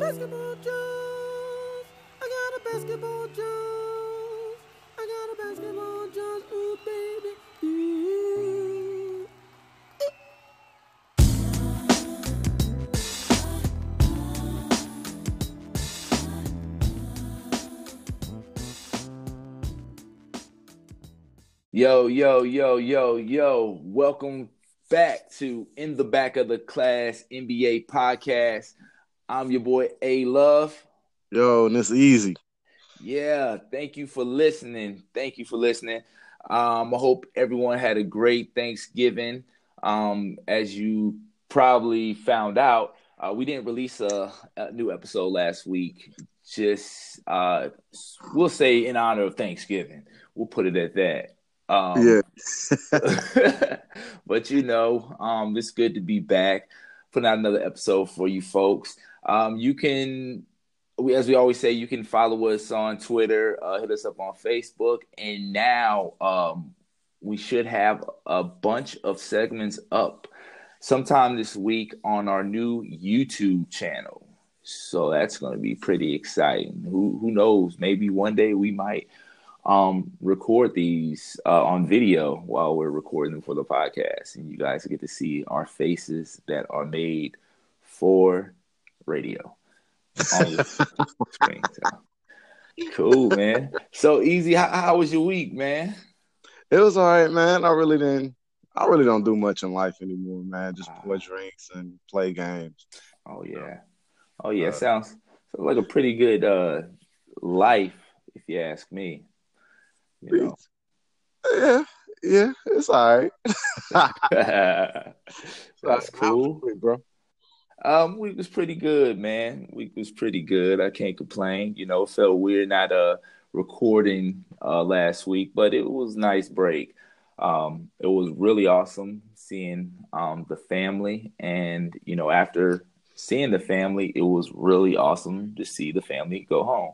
basketball Jones. I got a basketball Jones. I got a basketball Jones. Ooh, baby. Yo, yo, yo, yo, yo. Welcome back to In the Back of the Class NBA podcast. I'm your boy A Love. Yo, and it's easy. Yeah, thank you for listening. Thank you for listening. Um, I hope everyone had a great Thanksgiving. Um, as you probably found out, uh, we didn't release a, a new episode last week. Just uh, we'll say in honor of Thanksgiving. We'll put it at that. Um, yeah. but you know, um, it's good to be back, putting out another episode for you folks. Um, you can, we, as we always say, you can follow us on Twitter, uh, hit us up on Facebook, and now um, we should have a bunch of segments up sometime this week on our new YouTube channel. So that's going to be pretty exciting. Who who knows? Maybe one day we might um, record these uh, on video while we're recording them for the podcast, and you guys get to see our faces that are made for radio on your screen. So, cool, man. So easy. How, how was your week, man? It was all right, man. I really didn't. I really don't do much in life anymore, man. Just pour drinks and play games. Oh yeah, oh yeah. Uh, sounds, sounds like a pretty good uh, life, if you ask me. You know. Yeah, yeah, it's all right. That's cool. bro. Um, week was pretty good, man. Week was pretty good. I can't complain. You know, it felt weird not uh recording uh last week, but it was nice break. Um, it was really awesome seeing um the family, and you know, after seeing the family, it was really awesome to see the family go home.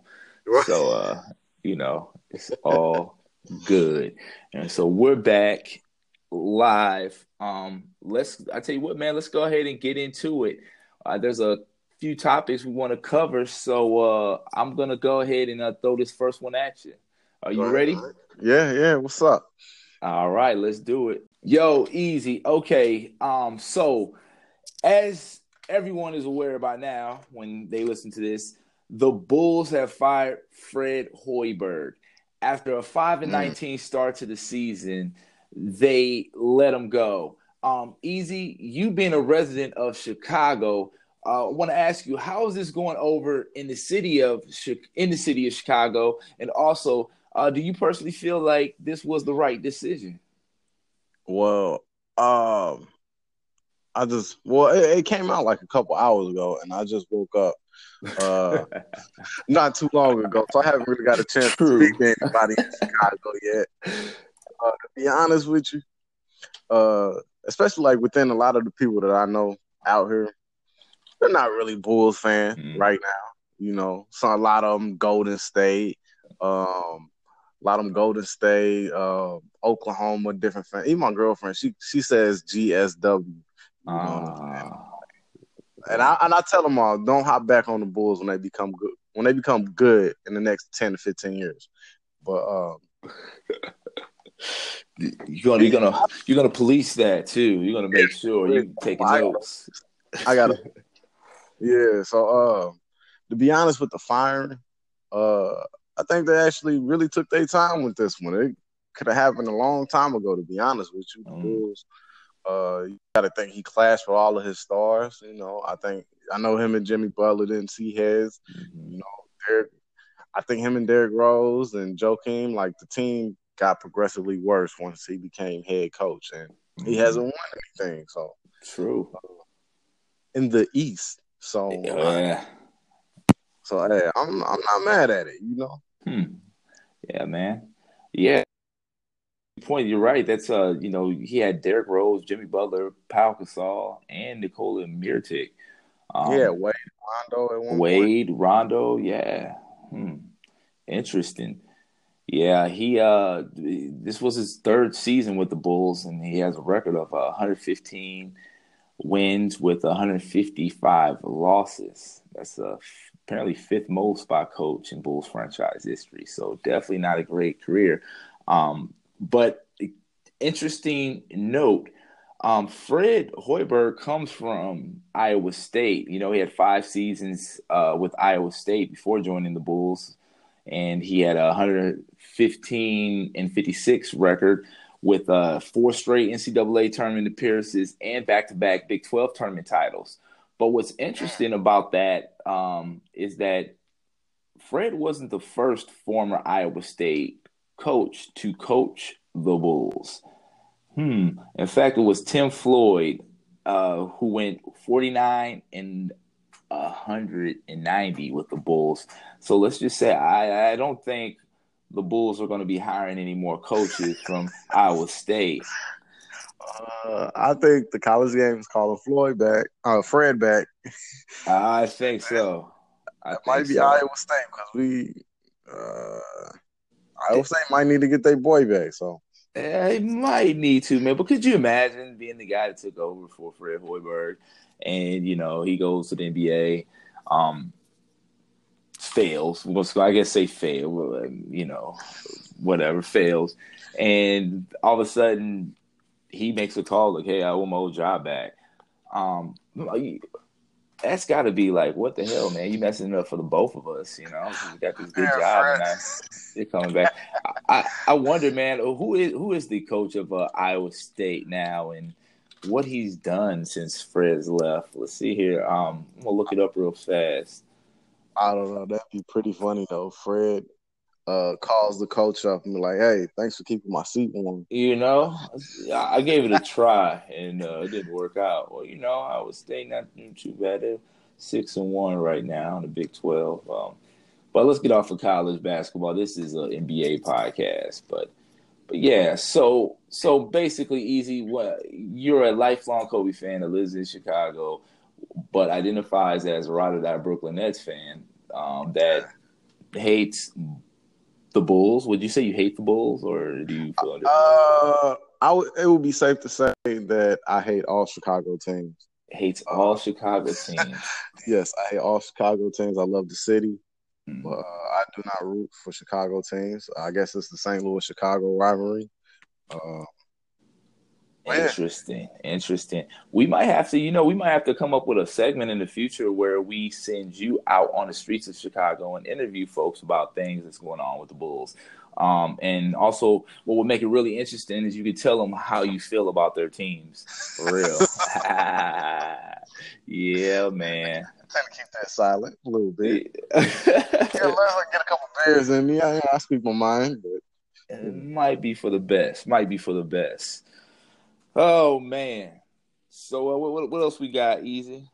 So, uh, you know, it's all good, and so we're back live. Um, let's. I tell you what, man. Let's go ahead and get into it. Uh, there's a few topics we want to cover, so uh, I'm gonna go ahead and uh, throw this first one at you. Are you ready? Yeah, yeah. What's up? All right, let's do it. Yo, easy. Okay. Um, so as everyone is aware by now, when they listen to this, the Bulls have fired Fred Hoiberg after a five and nineteen start to the season. They let him go. Um, Easy, you being a resident of Chicago, uh, I want to ask you, how is this going over in the city of in the city of Chicago, and also, uh, do you personally feel like this was the right decision? Well, um, I just well, it, it came out like a couple hours ago, and I just woke up uh not too long ago, so I haven't really got a chance True. to speak to anybody in Chicago yet. Uh, to be honest with you, uh, especially like within a lot of the people that I know out here, they're not really Bulls fans Mhm. right now. You know, so a lot of them Golden State, um, a lot of them Golden State, uh, Oklahoma, different fans. Even my girlfriend, she she says GSW. You know what I'm saying? Ah, And I and I tell them all, don't hop back on the Bulls when they become good. When they become good in the next ten to fifteen years. But um, you're gonna you're gonna you're gonna police that too. You're gonna make sure you take notes. I gotta, yeah. So uh, to be honest with the firing, uh, I think they actually really took their time with this one. It could have happened a long time ago. To be honest with you, the Mm. Bulls. Uh, you got to think he clashed with all of his stars. You know, I think I know him and Jimmy Butler didn't see heads. Mhm. you know, Derek, I think him and Derrick Rose and Joakim, like the team got progressively worse once he became head coach, and he Mhm. hasn't won anything. So True. in the East, so Yeah. so hey, I'm I'm not mad at it. You know, Hmm. Yeah, man. Yeah. Point. You're right. That's uh, you know, he had Derrick Rose, Jimmy Butler, Pau Gasol, and Nikola Mirotic. Um, yeah, Wade Rondo one point. Wade, Rondo, yeah. Hmm. Interesting. Yeah, he uh this was his third season with the Bulls and he has a record of uh, 115 wins with 155 losses. That's a apparently fifth most by coach in Bulls franchise history. So definitely not a great career. Um, but interesting note. Um, Fred Hoiberg comes from Iowa State. You know, he had five seasons uh, with Iowa State before joining the Bulls, and he had a 115 and 56 record with uh, four straight NCAA tournament appearances and back-to-back Big 12 tournament titles. But what's interesting about that um, is that Fred wasn't the first former Iowa State coach to coach the Bulls. Hmm. In fact, it was Tim Floyd uh, who went 49 and 190 with the Bulls. So let's just say I, I don't think the Bulls are going to be hiring any more coaches from Iowa State. Uh, I think the college game is calling Floyd back, uh, Fred back. I think so. I it think might be so. Iowa State because we, uh, Iowa State might need to get their boy back. So Yeah, he might need to, man. But could you imagine being the guy that took over for Fred Hoiberg, and you know he goes to the NBA, um, fails. Well, I guess say fail. um, You know, whatever fails, and all of a sudden he makes a call like, "Hey, I want my old job back." Um, that's got to be like, what the hell, man? You messing up for the both of us, you know? We got this good Yeah, job, and I, they're coming back. I, I, I wonder, man, who is who is the coach of uh, Iowa State now, and what he's done since Fred's left? Let's see here. Um, I'm gonna look it up real fast. I don't know. That'd be pretty funny though. Fred uh, calls the coach up and be like, "Hey, thanks for keeping my seat warm." You know, I I gave it a try, and uh, it didn't work out. Well, you know, Iowa State not doing too bad. They're six and one right now in the Big Twelve. Um, but let's get off of college basketball. This is an NBA podcast, but yeah. So so basically, easy. What you're a lifelong Kobe fan that lives in Chicago, but identifies as a ride or die Brooklyn Nets fan um, that hates the Bulls. Would you say you hate the Bulls, or do you feel? Uh, I. It would be safe to say that I hate all Chicago teams. hates all Chicago teams. Yes, I hate all Chicago teams. I love the city, Hmm. but uh, I do not root for Chicago teams. I guess it's the St. Louis Chicago rivalry. Uh. Interesting, interesting. We might have to, you know, we might have to come up with a segment in the future where we send you out on the streets of Chicago and interview folks about things that's going on with the Bulls. Um, and also, what would make it really interesting is you could tell them how you feel about their teams, for real. yeah, man. Tend to keep that silent a little bit. Yeah, unless I get a couple beers in me, I, I speak my mind. But It might be for the best. Might be for the best. Oh man. So uh, what, what else we got? Easy.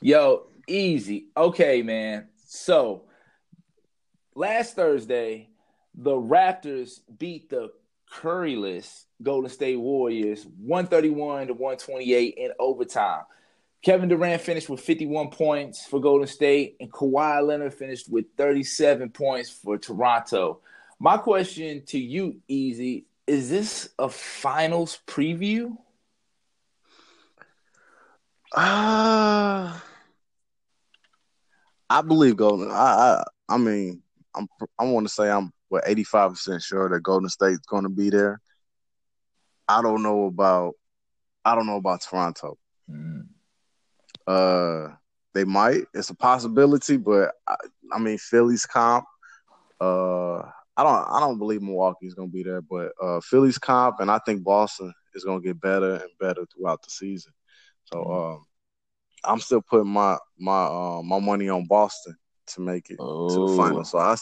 Yo, easy. Okay, man. So last Thursday, the Raptors beat the curryless Golden State Warriors 131 to 128 in overtime. Kevin Durant finished with 51 points for Golden State, and Kawhi Leonard finished with 37 points for Toronto. My question to you, Easy, is this a finals preview? uh, I believe Golden. I I, I mean, I'm I want to say I'm what 85 percent sure that Golden State's going to be there. I don't know about I don't know about Toronto. Mm. Uh, they might. It's a possibility, but I, I mean, Philly's comp. Uh, I don't. I don't believe Milwaukee's going to be there, but uh, Philly's comp, and I think Boston is going to get better and better throughout the season. So, um, I'm still putting my my uh, my money on Boston to make it to Oh. the final. So I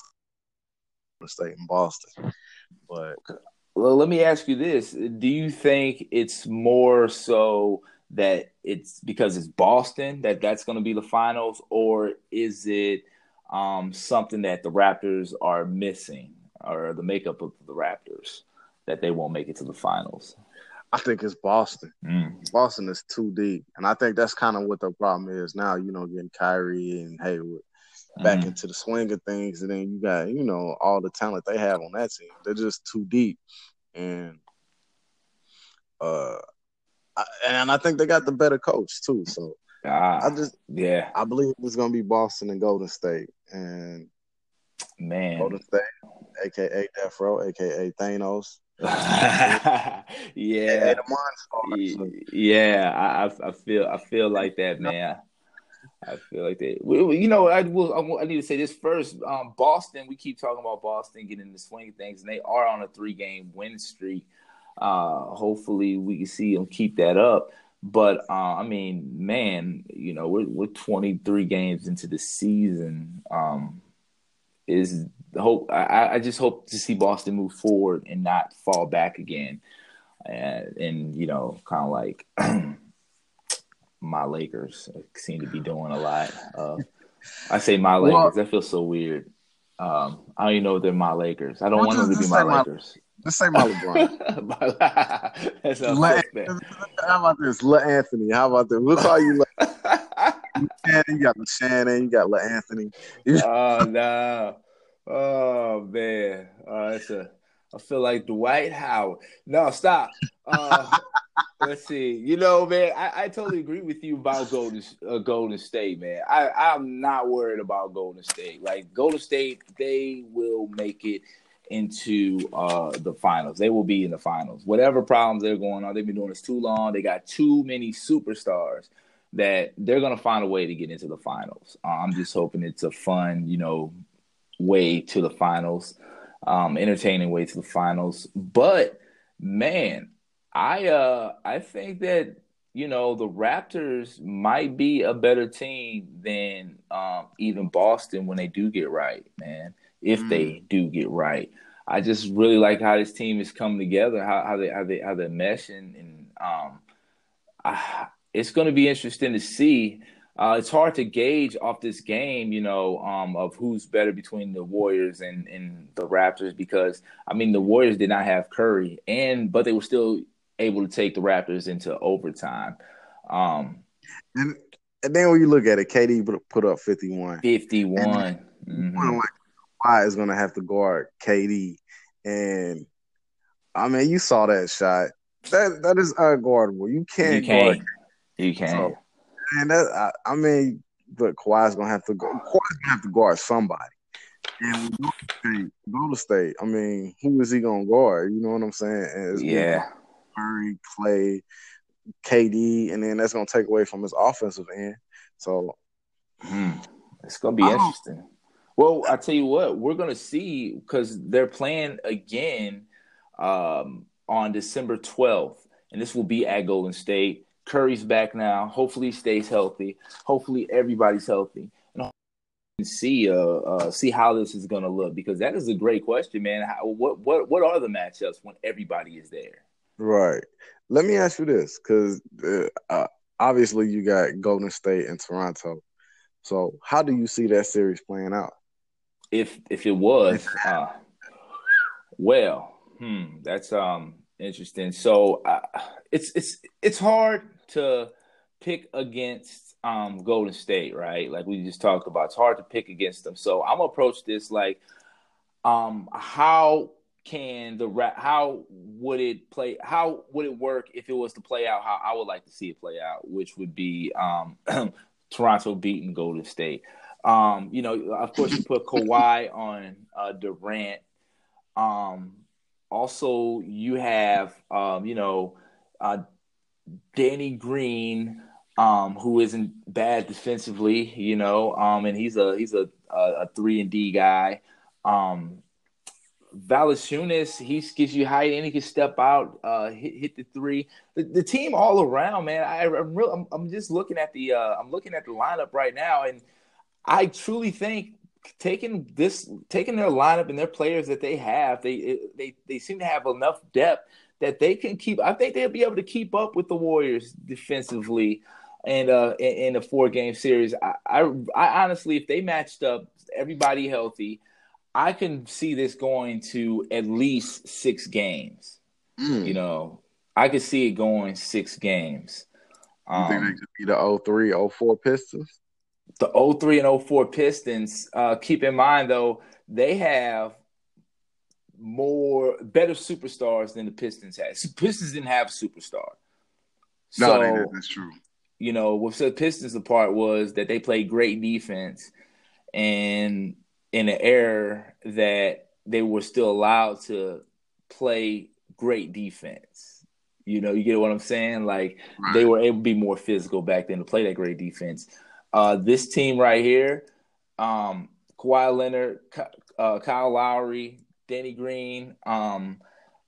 stay in Boston, but Well, let me ask you this: Do you think it's more so that it's because it's Boston that that's going to be the finals, or is it um, something that the Raptors are missing, or the makeup of the Raptors that they won't make it to the finals? I think it's Boston. Mm. Boston is too deep, and I think that's kind of what the problem is now. You know, getting Kyrie and Hayward back Mhm. into the swing of things, and then you got you know all the talent they have on that team. They're just too deep, and uh, and I think they got the better coach too. So Ah, I just yeah, I believe it's gonna be Boston and Golden State, and man. Golden State, aka Death Row, aka Thanos. yeah, Monstars. Yeah, I, I feel I feel like that, man. I feel like that. You know, I will. I need to say this first. Um, Boston. We keep talking about Boston getting the swing of things, and they are on a three-game win streak. Uh, hopefully, we can see them keep that up. But uh, I mean, man, you know, we're we're 23 games into the season. Um, is hope? I, I just hope to see Boston move forward and not fall back again and, and you know, kind of like my Lakers seem to be doing a lot. Uh, I say my Lakers. Well- that feels so weird. Um, I don't even know if they're my Lakers. I don't want them to be my Lakers. my- Let's say my LeBron. That's how Le- How about this? Le Anthony. How about this? We'll call you Le. Shannon. You got Le Shannon. You got Le Anthony. oh no! Oh man! Uh, that's a. I feel like Dwight Howard. No, stop. Uh, let's see. You know, man, I, I totally agree with you about Golden uh, Golden State, man. I I'm not worried about Golden State. Like Golden State, they will make it into uh the finals. They will be in the finals. Whatever problems they're going on, they've been doing this too long. They got too many superstars that they're gonna find a way to get into the finals. Uh, I'm just hoping it's a fun, you know, way to the finals, um, entertaining way to the finals. But man, I uh I think that you know the Raptors might be a better team than um, even Boston when they do get right, man. If Mm. they do get right, I just really like how this team is coming together, how, how they how they how they mesh, and, and um, I, it's going to be interesting to see. Uh, it's hard to gauge off this game, you know, um, of who's better between the Warriors and, and the Raptors because I mean the Warriors did not have Curry, and but they were still able to take the Raptors into overtime. Um, And, and then when you look at it, KD put- up 51. Fifty-one. Mhm. One like why is gonna have to guard KD, and I mean you saw that shot. That that is unguardable. You You can't, guard. can't. You can't. So, and that I, I mean, but Kawhi's gonna have to go. Kawhi's gonna have to guard somebody. And Golden State, I mean, who is he gonna guard? You know what I'm saying? Yeah. Curry, Clay, KD, and then that's gonna take away from his offensive end. So Hmm. It's gonna be I interesting. Well, I tell you what, we're gonna see because they're playing again um, on December twelfth, and this will be at Golden State. Curry's back now. Hopefully, he stays healthy. Hopefully, everybody's healthy, and and see uh, uh see how this is gonna look because that is a great question, man. How, what what what are the matchups when everybody is there? right. Let me ask you this, because uh, uh, obviously you got Golden State and Toronto. So how do you see that series playing out? If if it was uh well hmm that's um interesting. So uh, it's it's it's hard to pick against um golden state right? Like we just talked about it's hard to pick against them. So i'm gonna approach this like um how can the how would it play how would it work if it was to play out how i would like to see it play out which would be um toronto beating golden state um, you know, of course, you put Kawhi on uh, Durant. Um, also, you have, um, you know, uh, Danny Green, um, who isn't bad defensively, you know, um, and he's a he's a a, a three and D guy. Um, Valanciunas, he gives you height and he can step out, uh, hit, hit the three. The, the team all around, man. I, I'm real. I'm, I'm just looking at the uh, I'm looking at the lineup right now, and I truly think taking this, taking their lineup and their players that they have, they they they seem to have enough depth that they can keep. I think they'll be able to keep up with the Warriors defensively, and uh, in, in a four game series. I, I I honestly, if they matched up, everybody healthy, I can see this going to at least six games. You know, I could see it going six games. You think Um, they could be the 03, 04 Pistons? The 03 and 04 Pistons, uh, keep in mind though, they have more better superstars than the Pistons had. Pistons didn't have a superstar. No, So, they did. that's true. you know, what set Pistons apart was that they played great defense and in an era that they were still allowed to play great defense. You know, you get what I'm saying? Like Right. they were able to be more physical back then to play that great defense. Uh, this team right here, um, Kawhi Leonard, uh, Kyle Lowry, Danny Green, um,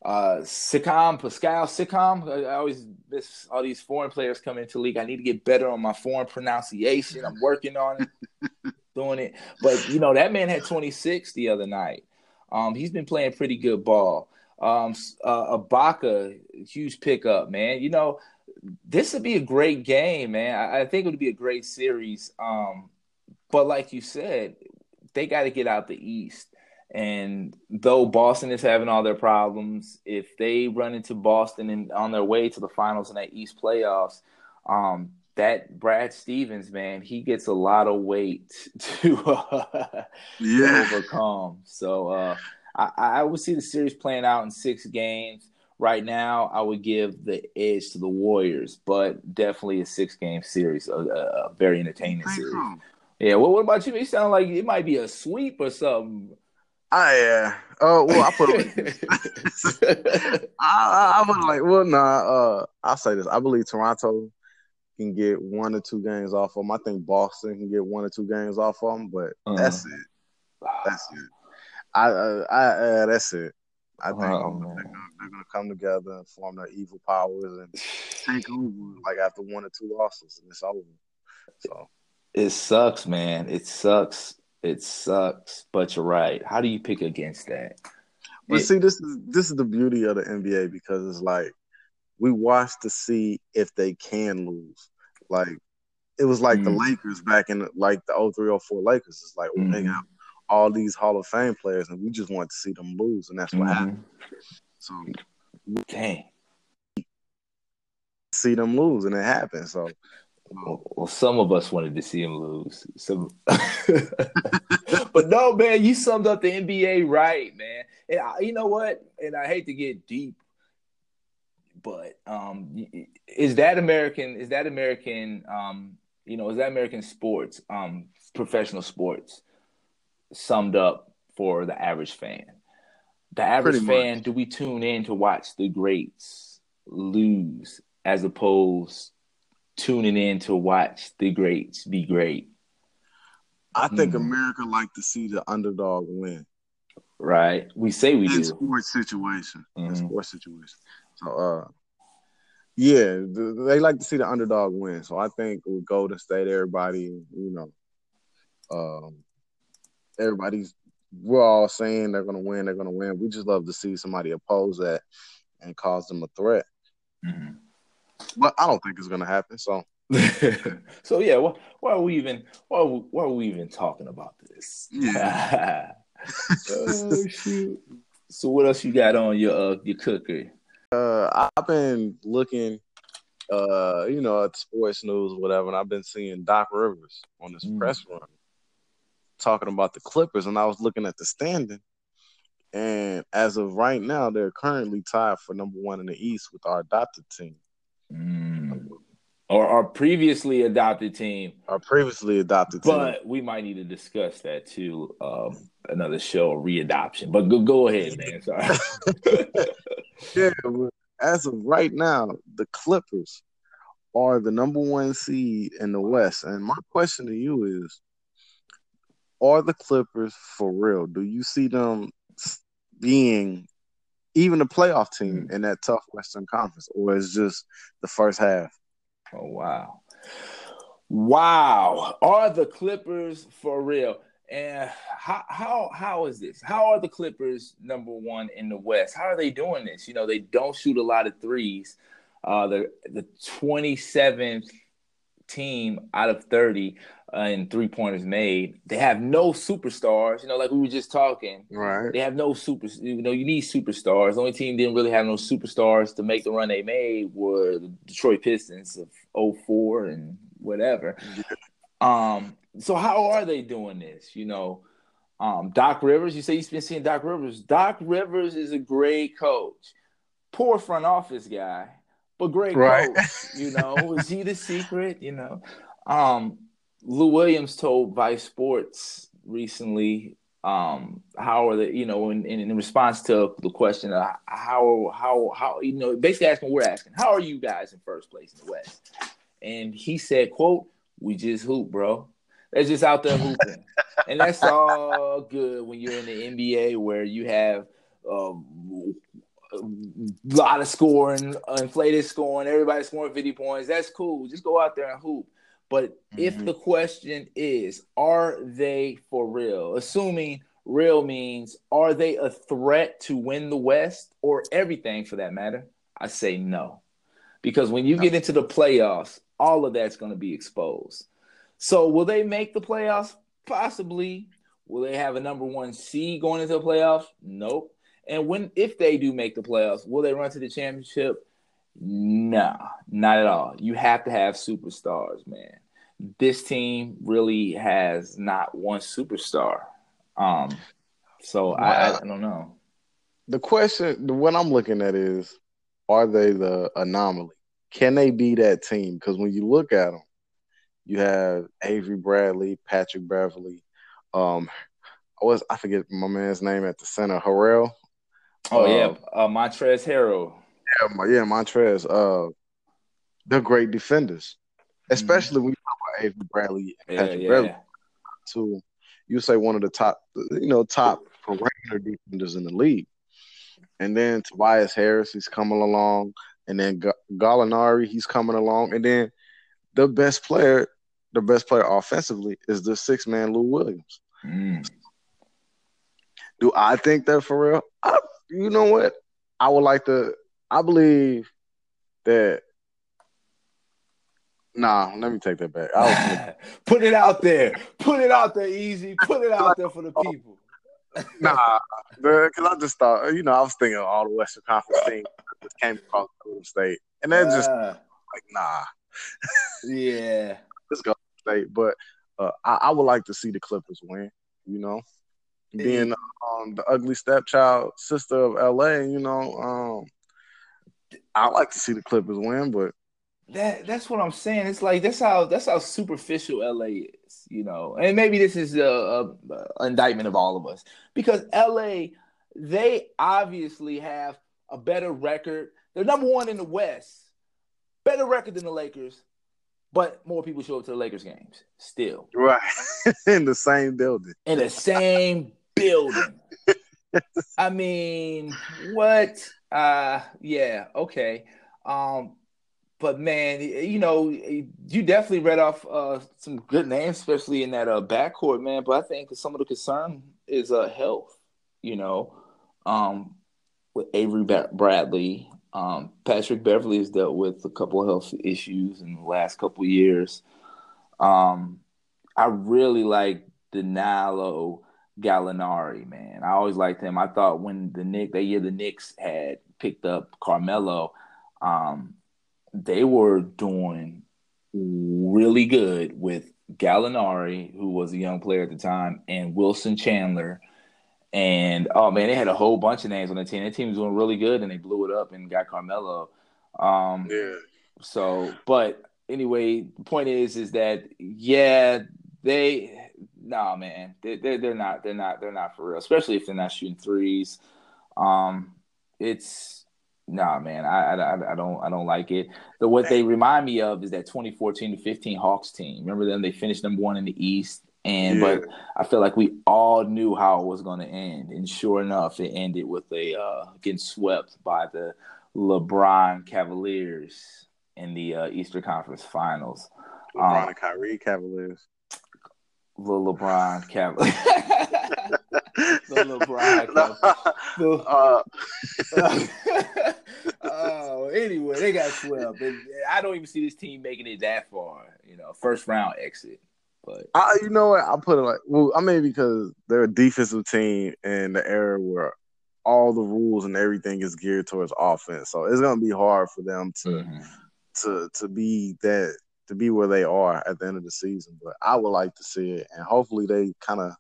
uh, Sikam, Pascal Sikam. I, always miss all these foreign players coming into the league. I need to get better on my foreign pronunciation. I'm working on it, doing it. But you know that man had 26 the other night. Um, he's been playing pretty good ball. Um, uh, Ibaka, huge pickup, man. You know this would be a great game, man. I, I think it would be a great series. Um, but like you said, they got to get out the East. And though Boston is having all their problems, if they run into Boston and on their way to the finals in that East playoffs, um, that Brad Stevens, man, he gets a lot of weight to, uh, to overcome. So uh, I, I would see the series playing out in six games. Right now, I would give the edge to the Warriors, but definitely a six-game series, a, a, very entertaining series. Yeah. Well, what about you? You sound like it might be a sweep or something. I yeah. Oh well, I put it. I, I, I put like well, nah. Uh, I'll say this. I believe Toronto can get one or two games off of them. I think Boston can get one or two games off of them, but Uh-huh. that's it. That's it. I, uh, I, uh, that's it. I think Oh, they're, gonna, they're gonna come together and form their evil powers and take over like after one or two losses, and it's over. So It sucks, man. It sucks. It sucks. But you're right. How do you pick against that? But It- see, this is this is the beauty of the NBA because it's like we watch to see if they can lose. Like it was like the Mhm. Lakers back in like the 03, 04 Lakers. It's like well, they Mhm. All these Hall of Fame players, and we just want to see them lose, and that's what happened. So Dang. see them lose, and it happened. So Well, well, some of us wanted to see him lose. Some, but no, man, you summed up the NBA right, man. And I, you know what? And I hate to get deep, but um, is that American? Is that American? Um, you know, is that American sports? Um, professional sports summed up for the average fan. The average Pretty fan, do we tune in to watch the greats lose as opposed tuning in to watch the greats be great, I think Hmm. America like to see the underdog win right? We say we in do. sports situation. In Mhm. sports situation. So uh, yeah, they like to see the underdog win. So I think with Golden State, everybody, you know, um, everybody's we're all saying they're gonna win, they're gonna win. We just love to see somebody oppose that and cause them a threat. Mhm. But I don't think it's gonna happen. So so yeah, why, why are we even why are we, why are we even talking about this? Yeah. oh shoot! So what else you got on your uh, your cooker? uh, I've been looking, uh, you know, at sports news, whatever, and I've been seeing Doc Rivers on this Mm. press run talking about the Clippers, and I was looking at the standing, and as of right now, they're currently tied for number one in the East with our adopted team, Mm. Or our previously adopted team, our previously adopted team. but we might need to discuss that too. Um, another show, readoption. But go go ahead, man. Sorry. Yeah, but as of right now, the Clippers are the number one seed in the West. And my question to you is Are the Clippers for real? Do you see them being even a playoff team in that tough Western Conference, or is just the first half? Oh wow. Wow. Are the Clippers for real? And how how how is this? How are the Clippers number one in the West? How are they doing this? You know, they don't shoot a lot of threes. Uh the the 27th team out of 30 uh, in three pointers made. They have no superstars, you know, like we were just talking. Right. They have no super, you know, you need superstars. The only team didn't really have no superstars to make the run they made were the Detroit Pistons of 04 and whatever. Um, so how are they doing this? You know, um, Doc Rivers, you say you've been seeing Doc Rivers. Doc Rivers is a great coach. Poor front office guy. But great Right. coach. You know, is he the secret? You know, um, Lou Williams told Vice Sports recently. Um, how are they? You know, in, in, in response to the question, of how how how you know, basically asking, we're asking, how are you guys in first place in the West? And he said, "quote We just hoop, bro. They're just out there hooping, and that's all good when you're in the NBA where you have." Um, a lot of scoring, inflated scoring, everybody scoring 50 points. That's cool. Just go out there and hoop. But if Mhm. the question is, are they for real? Assuming real means, are they a threat to win the West or everything for that matter? I say no. Because when you get into the playoffs, all of that's going to be exposed. So will they make the playoffs? Possibly. Will they have a number one seed going into the playoffs? Nope. And when if they do make the playoffs, will they run to the championship? Nah, not at all. You have to have superstars, man. This team really has not one superstar. Um, so I, I, I don't know. The question, what I'm looking at is, are they the anomaly? Can they be that team? Because when you look at them, you have Avery Bradley, Patrick Beverley, um, I was I forget my man's name at the center, Harrell. Oh Uh, yeah, uh, Montrez Harrell. Yeah, my- yeah, Montrez. Uh, they're great defenders, especially when you talk about Avery Bradley and Yeah, Patrick yeah. Beverley. Too, you say one of the top, you know, top perimeter defenders in the league. And then Tobias Harris, he's coming along, and then Ga- Gallinari, he's coming along, and then the best player, the best player offensively is the six man Lou Williams. Mm. Do I think that for real? I, you know what? I would like to. I believe that. Nah, let me take that back. I was, Put it out there. Put it out there, easy. Put it out there for the people. nah, because I just thought, you know, I was thinking of all the Western Conference teams that came across Golden State, and they're just Ah, like, nah, yeah. let's go State. But uh, I, I would like to see the Clippers win. You know, being um, the ugly stepchild sister of LA. You know, um, I like to see the Clippers win, but That that's what I'm saying. It's like that's how that's how superficial LA is, you know. And maybe this is a, a, a indictment of all of us because LA they obviously have a better record. They're number one in the West, better record than the Lakers, but more people show up to the Lakers games still right in the same building. in the same building. I mean, what? Uh, yeah, okay. Um, but man, you know, you definitely read off uh, some good names, especially in that uh, backcourt, man. But I think some of the concern is uh, health. You know, um, with Avery Bradley, um, Patrick Beverley has dealt with a couple of health issues in the last couple years. Um, I really like Danilo Gallinari, man. I always liked him. I thought when the Nick that year the Knicks had picked up Carmelo, um, they were doing really good with Gallinari, who was a young player at the time, and Wilson Chandler. And oh man, they had a whole bunch of names on the team. That team was doing really good, and they blew it up and got Carmelo. Um, Yeah, so, but anyway, the point is, is that yeah, they, nah, man, they, they're they're not, they're not, they're not for real. Especially if they're not shooting threes. Um, it's nah, man, I, I, I don't, I don't like it. The what they remind me of is that 2014 to 15 Hawks team. Remember them? They finished number one in the East, and Yeah. but I feel like we all knew how it was going to end, and sure enough, it ended with a uh, getting swept by the LeBron Cavaliers in the uh, Eastern Conference Finals. LeBron Um, and Kyrie Cavaliers. The LeBron Cavaliers. the LeBron Cavaliers. uh, oh, anyway, they got swept. And I don't even see this team making it that far. You know, first round exit. But I, you know what? I put it like, well, I mean, because they're a defensive team in the era where all the rules and everything is geared towards offense. So it's gonna be hard for them to mhm. to to be that to be where they are at the end of the season. But I would like to see it, and hopefully they kind of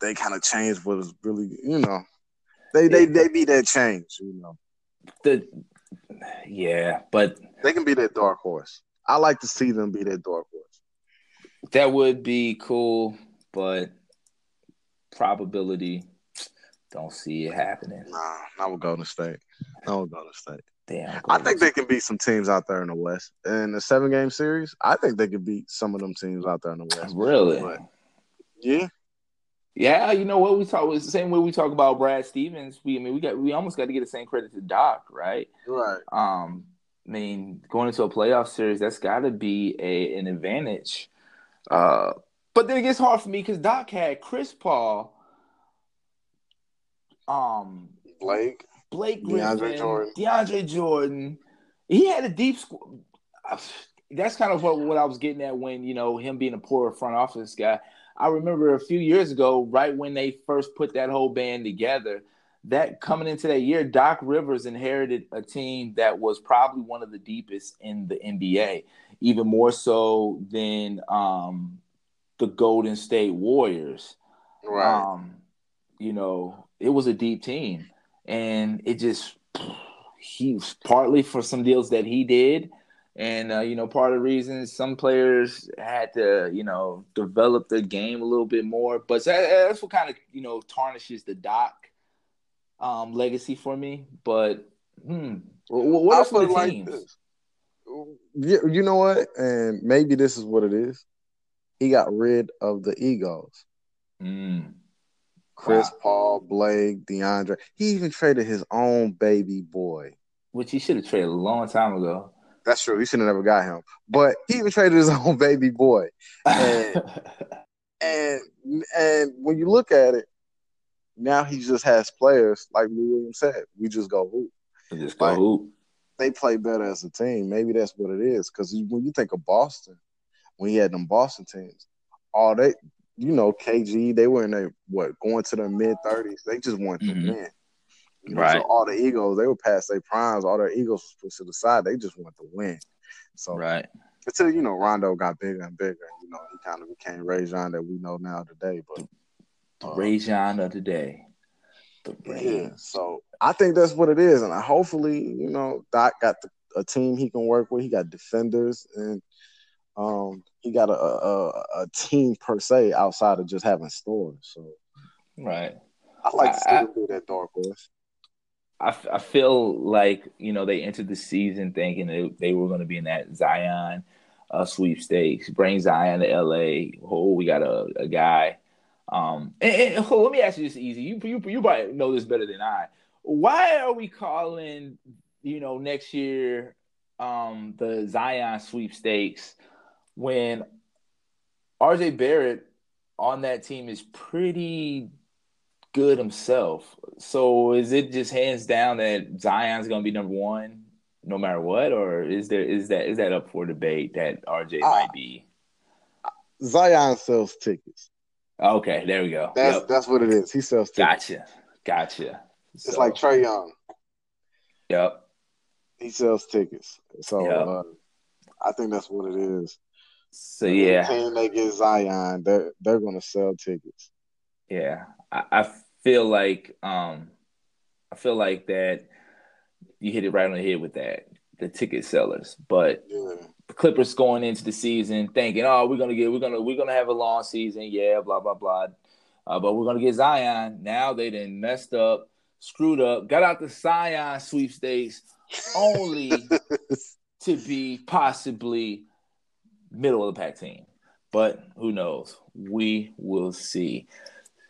they kind of change what is really, you know, they they they be that change, you know. the Yeah, but They can be that dark horse. I like to see them be that dark horse. that would be cool, but probability don't see it happening. Nah, not with Golden State. Not with Golden State. Damn. I think they can beat some teams out there in the West. In the seven game series, I think they could beat some of them teams out there in the West. really. But- Yeah. Yeah, you know what we talk was the same way we talk about Brad Stevens. We I mean we got we almost got to get the same credit to Doc, right? Right. Um, I mean, going into a playoff series, that's got to be a an advantage. Uh, but then it gets hard for me because Doc had Chris Paul, um, Blake. Blake DeAndre Griffin, Jordan. DeAndre Jordan. He had a deep squad. That's kind of what, what I was getting at when you know him being a poor front office guy. I remember a few years ago, right when they first put that whole band together, that coming into that year, Doc Rivers inherited a team that was probably one of the deepest in the NBA, even more so than um, the Golden State Warriors. Right. Um, you know, it was a deep team, and it just he was partly for some deals that he did, and uh, you know, part of the reason some players had to you know develop their game a little bit more. But that, that's what kind of you know tarnishes the Doc um, legacy for me. But hmm, wh- wh- what I are some of feel the like teams? this. You, you know what? And maybe this is what it is. He got rid of the egos. Mm, Chris Wow. Paul, Blake, DeAndre. He even traded his own baby boy. which he should have traded a long time ago. That's true. He should have never got him. But he even traded his own baby boy. And- And and when you look at it, now he just has players like Lou Williams said. We just go hoop. just go Like- hoop. They play better as a team. Maybe that's what it is. Because when you think of Boston, when he had them Boston teams, all they, you know, KG, they were in their what going to their mid thirties. They just Mhm. to win. You know, Right. So all the egos, they were past their primes. All their egos was pushed to the side. They just want to win. So Right. until you know Rondo got bigger and bigger, you know, he kind of became Rajon that we know now today. But The Rajon of the day. The yeah, so I think that's what it is, and I, hopefully, you know, Doc got the, a team he can work with. He got defenders, and um, he got a, a a team per se outside of just having stores. So Right. I like to I- do that dark horse. I, I feel like you know they entered the season thinking they, they were going to be in that Zion uh, sweepstakes. Bring Zion to LA. Oh, we got a, a guy. Um, and, and, oh, let me ask you this easy. You, you you probably know this better than I. Why are we calling you know next year um, the Zion sweepstakes when RJ Barrett on that team is pretty good himself. So is it just hands down that Zion's going to be number one no matter what, or is there is that is that up for debate that RJ Uh, might be? Zion sells tickets. Okay, there we go. That's Yep. that's what it is. He sells tickets. Gotcha, gotcha. It's So, like Trae Young. yep. He sells tickets. So Yeah. uh, I think that's what it is. So yeah, team they get Zion, they're they're gonna sell tickets. yeah. I, I feel like um, I feel like that you hit it right on the head with that the ticket sellers, but Yeah. the Clippers going into the season thinking, oh, we're gonna get, we're gonna, we're gonna have a long season, yeah, blah blah blah, uh, but we're gonna get Zion. Now they done messed up, screwed up, got out the Zion sweepstakes only to be possibly middle of the pack team. But who knows? We will see.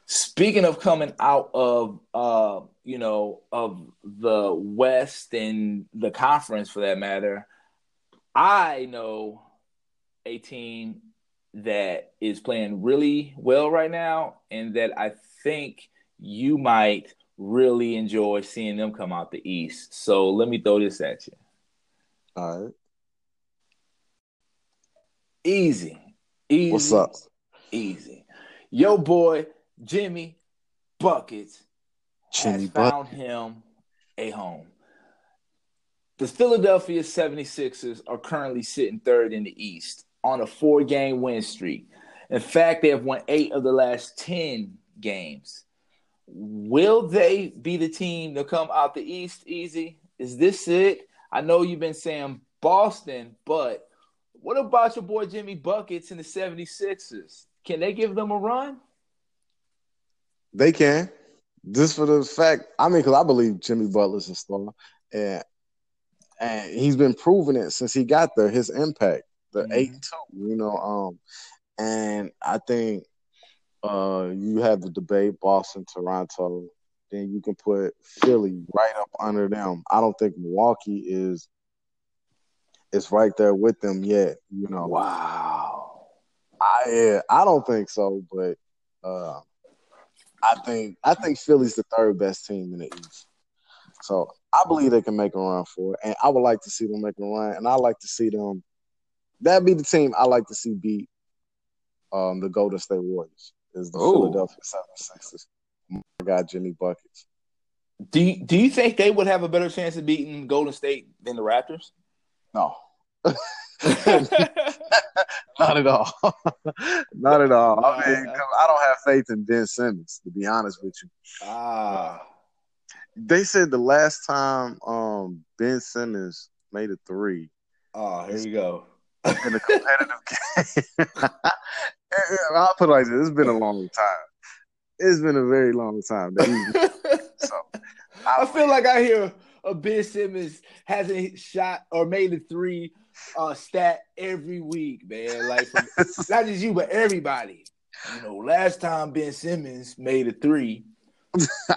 Speaking of coming out of uh, you know, of the West and the conference for that matter, I know a team that is playing really well right now and that I think you might really enjoy seeing them come out the East. So let me throw this at you. All right. Easy. Easy. What's up? Easy. Yo, boy, Jimmy Buckets Jimmy has Buck. found him a home. The Philadelphia 76ers are currently sitting third in the East on a four game win streak. In fact, they have won eight of the last 10 games. Will they be the team to come out the East easy? Is this it? I know you've been saying Boston, but what about your boy Jimmy Buckets and the 76ers? Can they give them a run? They can. Just for the fact, I mean, because I believe Jimmy Butler's a star, and and he's been proving it since he got there. His impact, the Mhm. eight two, you know. Um, and I think uh you have the debate Boston, Toronto. Then you can put Philly right up under them. I don't think Milwaukee is is right there with them yet. You know, Wow. I yeah, I don't think so, but uh, I think I think Philly's the third best team in the East. So I believe they can make a run for it, and I would like to see them make a run, and I like to see them. That'd be the team I like to see beat um, the Golden State Warriors. Is the Ooh. Philadelphia 76ers. My guy Jimmy Buckets. Do you, do you think they would have a better chance of beating Golden State than the Raptors? No, not at all. not at all. I mean, I don't have faith in Ben Simmons, to be honest with you. ah, They said the last time um, Ben Simmons made a three oh, here you go. in a competitive game. I'll put it like this: it's been a long time. It's been a very long time. So I feel like I hear a Ben Simmons hasn't shot or made a three uh, stat every week, man. Like from, not just you, but everybody. You know, last time Ben Simmons made a three,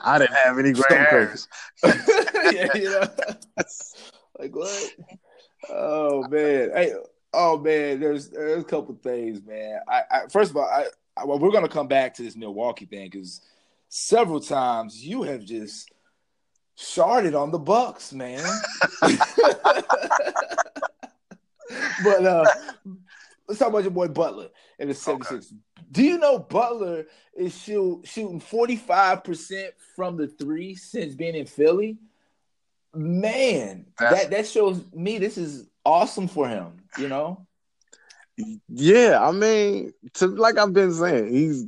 I didn't have any hairs. yeah, you know, like what? Oh man, hey, oh man, there's there's a couple things, man. I, I first of all, I, I well, we're gonna come back to this Milwaukee thing because several times you have just sharded on the Bucks, man. but uh let's talk about your boy Butler and the 76. Do you know Butler is shoot, shooting 45% from the three since being in Philly? Man, That's- that that shows me this is awesome for him, you know? Yeah, I mean, to like I've been saying, he's.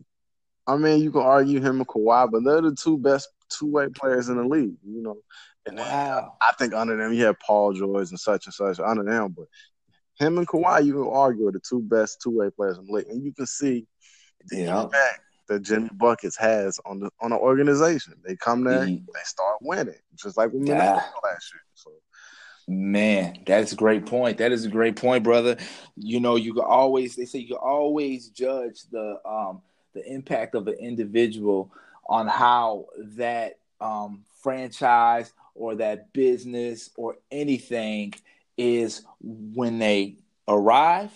I mean, you can argue him and Kawhi, but they're the two best two way players in the league. You know, and Wow. I think under them you have Paul George and such and such under them, but him and Kawhi, you can argue are the two best two way players in the league, and you can see the Yeah. impact that Jimmy Buckets has on the on the organization. They come there, He- they start winning, just like we Yeah. Last year. So Man, that's a great point. That is a great point, brother. You know, you can always they say you can always judge the um the impact of an individual on how that um franchise or that business or anything is when they arrive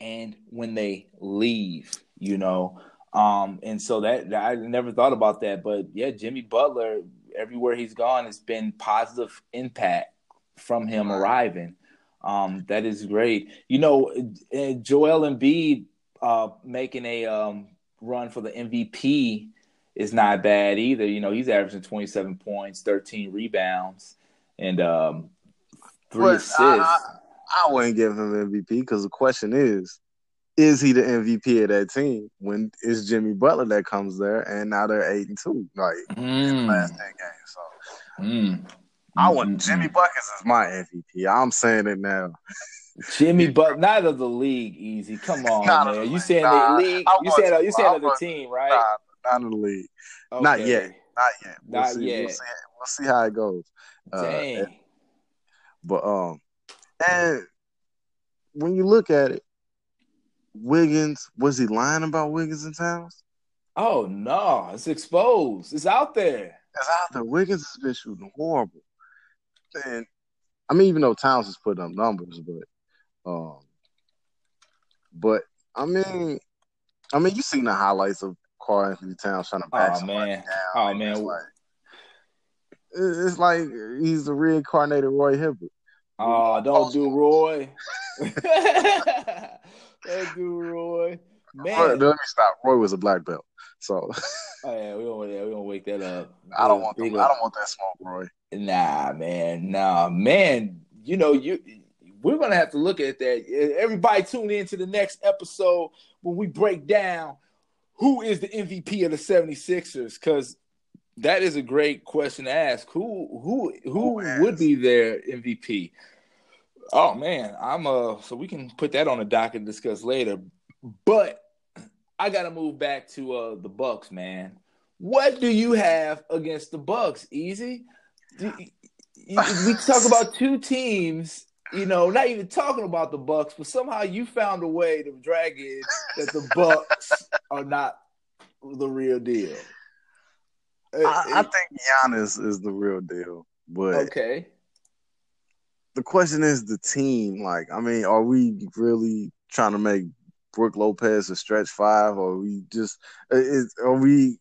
and when they leave, you know. Um and so that I never thought about that, but yeah, Jimmy Butler everywhere he's gone it's been positive impact from him arriving. Um, that is great. You know, uh, Joel Embiid uh, making a um, run for the MVP is not bad either. You know, he's averaging 27 points, 13 rebounds, and um, three But assists. I- I wouldn't give him MVP because the question is, is he the MVP of that team when it's Jimmy Butler that comes there and now they're eight and two, like in the Mm, last ten games. So mm, I mm, want mm, Jimmy mm. Buckets is my MVP. I'm saying it now. Jimmy Butler, not of the league. Easy, come on, the man. You saying Nah, the league? You saying you saying I of the team, right? Nah, not in the league. not yet. Not yet. We'll Not see. yet. We'll see. We'll see how it goes. Uh, Dang. But um, and when you look at it, Wiggins was he lying about Wiggins and Towns? Oh no, it's exposed. It's out there. It's out there. Wiggins has been shooting horrible. And I mean, even though Towns has put up numbers, but um, but I mean, I mean, you seen the highlights of Karl-Anthony Towns trying to back Oh somebody man. down. Oh man. it's like it's like he's the reincarnated Roy Hibbert. Oh, don't do Roy. don't do Roy. Roy- Man. let me stop. Roy was a black belt, so Oh yeah, we don't yeah, we don't wake that up. I don't want I don't want that smoke, Roy. Nah, man. Nah, man. You know, you we're gonna have to look at that. Everybody tune in to the next episode when we break down who is the MVP of the 76ers. Cause That is a great question to ask. Who who who Who would be their MVP? Oh man, I'm uh so we can put that on the docket and discuss later. But I gotta move back to uh the Bucks, man. What do you have against the Bucks? Easy. You- you- we talk about two teams, you know, not even talking about the Bucks, but somehow you found a way to drag in that the Bucks are not the real deal. I, I think Giannis is the real deal, but okay. the question is the team. Like, I mean, are we really trying to make Brook Lopez a stretch five, or are we just is are we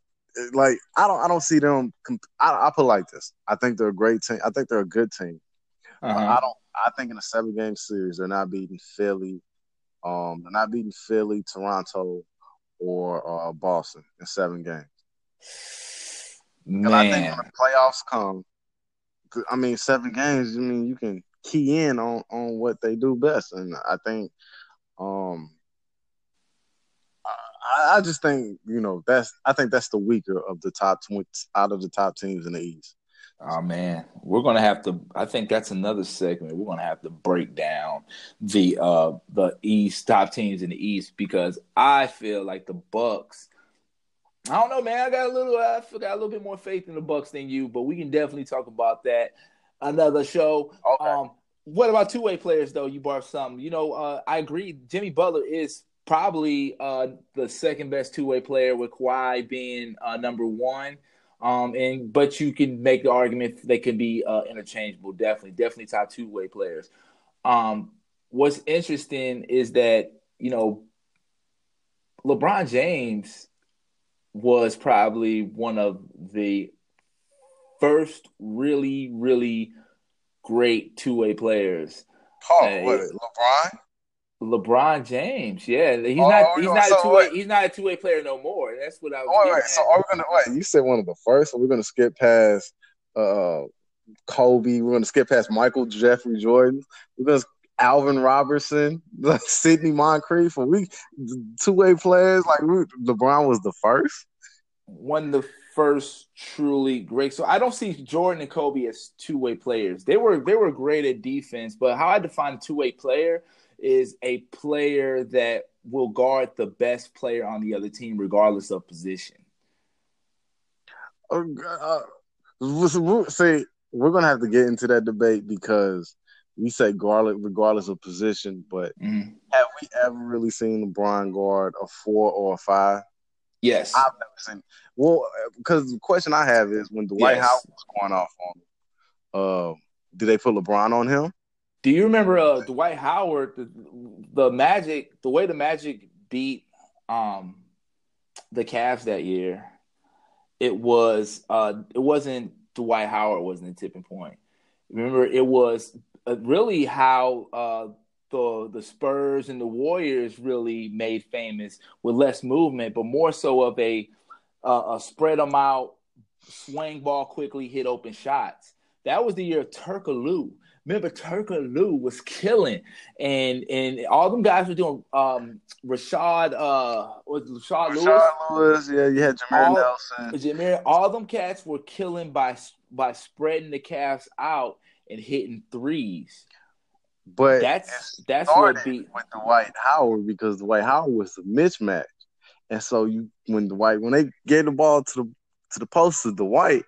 like I don't I don't see them. Comp- I, I put like this. I think they're a great team. I think they're a good team. Uh-huh. I don't. I think in a seven game series, they're not beating Philly. Um, they're not beating Philly, Toronto, or uh, Boston in seven games. And I think when the playoffs come, I mean, seven games. I mean, you can key in on on what they do best, and I think, um, I, I just think you know that's I think that's the weaker of the top twenty out of the top teams in the East. oh man, we're gonna have to. I think that's another segment. We're gonna have to break down the uh the East top teams in the East because I feel like the Bucks. I don't know, man. I got a little. I got a little bit more faith in the Bucks than you, but we can definitely talk about that another show. Okay. Um, what about two way players though? You brought something. You know, uh, I agree. Jimmy Butler is probably uh, the second best two way player, with Kawhi being uh, number one. Um, and but you can make the argument they can be uh, interchangeable. Definitely, definitely top two way players. Um, what's interesting is that you know LeBron James was probably one of the first really, really great two way players. Oh, Hey. what, LeBron? LeBron James, yeah, he's Oh, not. He's not so a two way. He's not a two way player no more. That's what I was. Wait, getting. So are we gonna wait? You said one of the first, so we're gonna skip past uh Kobe. We're gonna skip past Michael Jeffrey Jordan. We're gonna Alvin Robertson, Sidney Moncrief. We two way players like we, LeBron was the first. Of the first truly great. So I don't see Jordan and Kobe as two way players. They were they were great at defense, but how I define a two way player is a player that will guard the best player on the other team, regardless of position. Uh, uh, see, we're gonna have to get into that debate because we say Garlic regardless of position, but Mhm. have we ever really seen LeBron guard a four or a five? Yes. I've never seen. Well, because the question I have is when Dwight Yes. Howard was going off on him, uh, did they put LeBron on him? Do you remember uh, Dwight Howard? The, the Magic, the way the Magic beat um, the Cavs that year, it was uh, it wasn't Dwight Howard wasn't the tipping point. Remember, it was uh, really how uh, the the Spurs and the Warriors really made famous with less movement, but more so of a uh, a spread them out, swing ball quickly, hit open shots. That was the year of Turkoglu. Remember, Turkoglu was killing, and and all them guys were doing. Um, Rashad, uh, was it Rashad Lewis, Lewis, yeah, you had Jameer All- Nelson. Jameer, all them cats were killing by by spreading the Cavs out and hitting threes. But That's that's what beat. with Dwight Howard because Dwight Howard was a mismatch, and so you when Dwight when they gave the ball to the to the post to Dwight,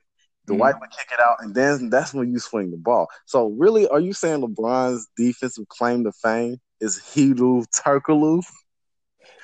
Dwight mm-hmm. would kick it out, and then that's when you swing the ball. So really, are you saying LeBron's defensive claim to fame is Hedo Turkoglu?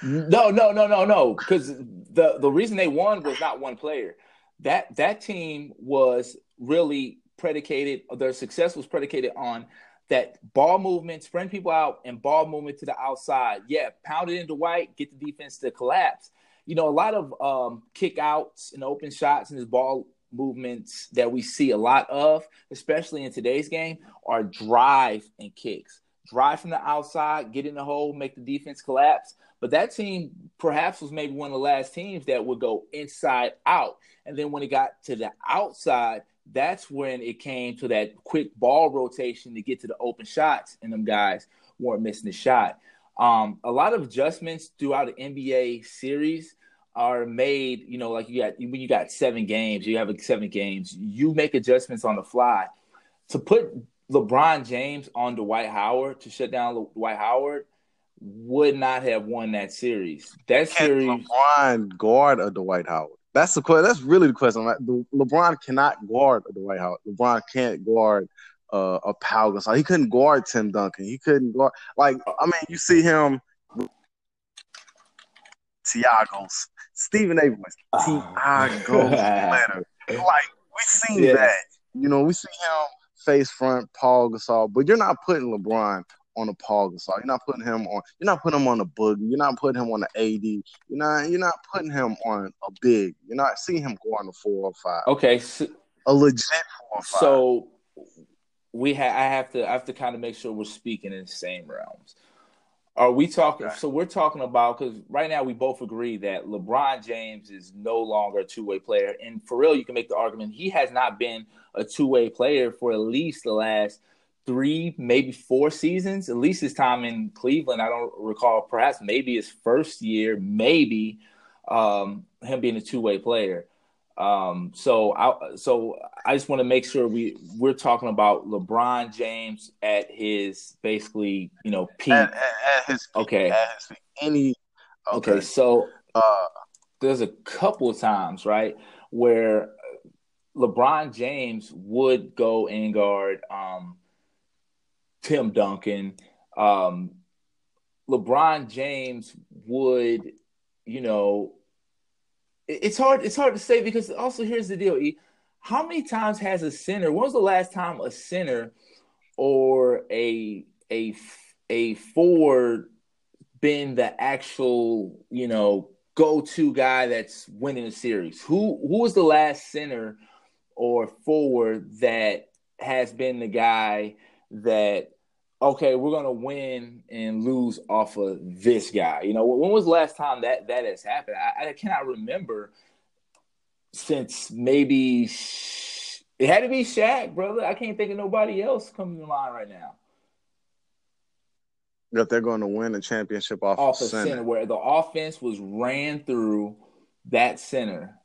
No, no, no, no, no. Because the the reason they won was not one player. That that team was really predicated. Their success was predicated on that ball movement, spreading people out, and ball movement to the outside. Yeah, pound it into Dwight, get the defense to collapse. You know, a lot of um, kick outs and open shots and his ball movements that we see a lot of, especially in today's game, are drive and kicks. Drive from the outside, get in the hole, make the defense collapse. But that team perhaps was maybe one of the last teams that would go inside out. And then when it got to the outside, that's when it came to that quick ball rotation to get to the open shots, and them guys weren't missing the shot. Um, a lot of adjustments throughout the NBA series. are made, you know, like you got when you got seven games, you have seven games, you make adjustments on the fly. To put LeBron James on Dwight Howard to shut down Dwight Howard would not have won that series. That Can series, LeBron guard a Dwight Howard? That's the question. That's really the question. Like, the, LeBron cannot guard the White House. LeBron can't guard uh, a Pau Gasol. He couldn't guard Tim Duncan. He couldn't guard. Like I mean, you see him. Tiago's Stephen A. Voice. Tiago's letter. Like we seen Yeah. that. You know, we see him face front Paul Gasol, but you're not putting LeBron on a Paul Gasol. You're not putting him on. You're not putting him on a boogie. You're not putting him on the AD. You're not. You're not putting him on a big. You're not seeing him go on a four or five. okay, so, A legit four or five. so we have I have to I have to kind of make sure we're speaking in the same realms. Are we talking? Okay. So we're talking about because right now we both agree that LeBron James is no longer a two way player, and for real, you can make the argument he has not been a two way player for at least the last three, maybe four seasons. At least his time in Cleveland, I don't recall. Perhaps maybe his first year, maybe um, him being a two way player. Um, so I so I just want to make sure we we're talking about LeBron James at his basically you know peak. at, at, at his peak, Okay. at his peak. any okay. okay. so Uh, there's a couple of times right where LeBron James would go and guard um, Tim Duncan. Um, LeBron James would, you know, it- it's hard. It's hard to say because also here's the deal: E. How many times has a center? When was the last time a center or a a a forward been the actual, you know, go-to guy that's winning a series? Who who was the last center or forward that has been the guy that okay, we're gonna win and lose off of this guy? You know, when was the last time that that has happened? I, I cannot remember since maybe it had to be Shaq, brother. I can't think of nobody else coming to mind right now. that they're going to win a championship off, off of center. center where the offense was ran through that center.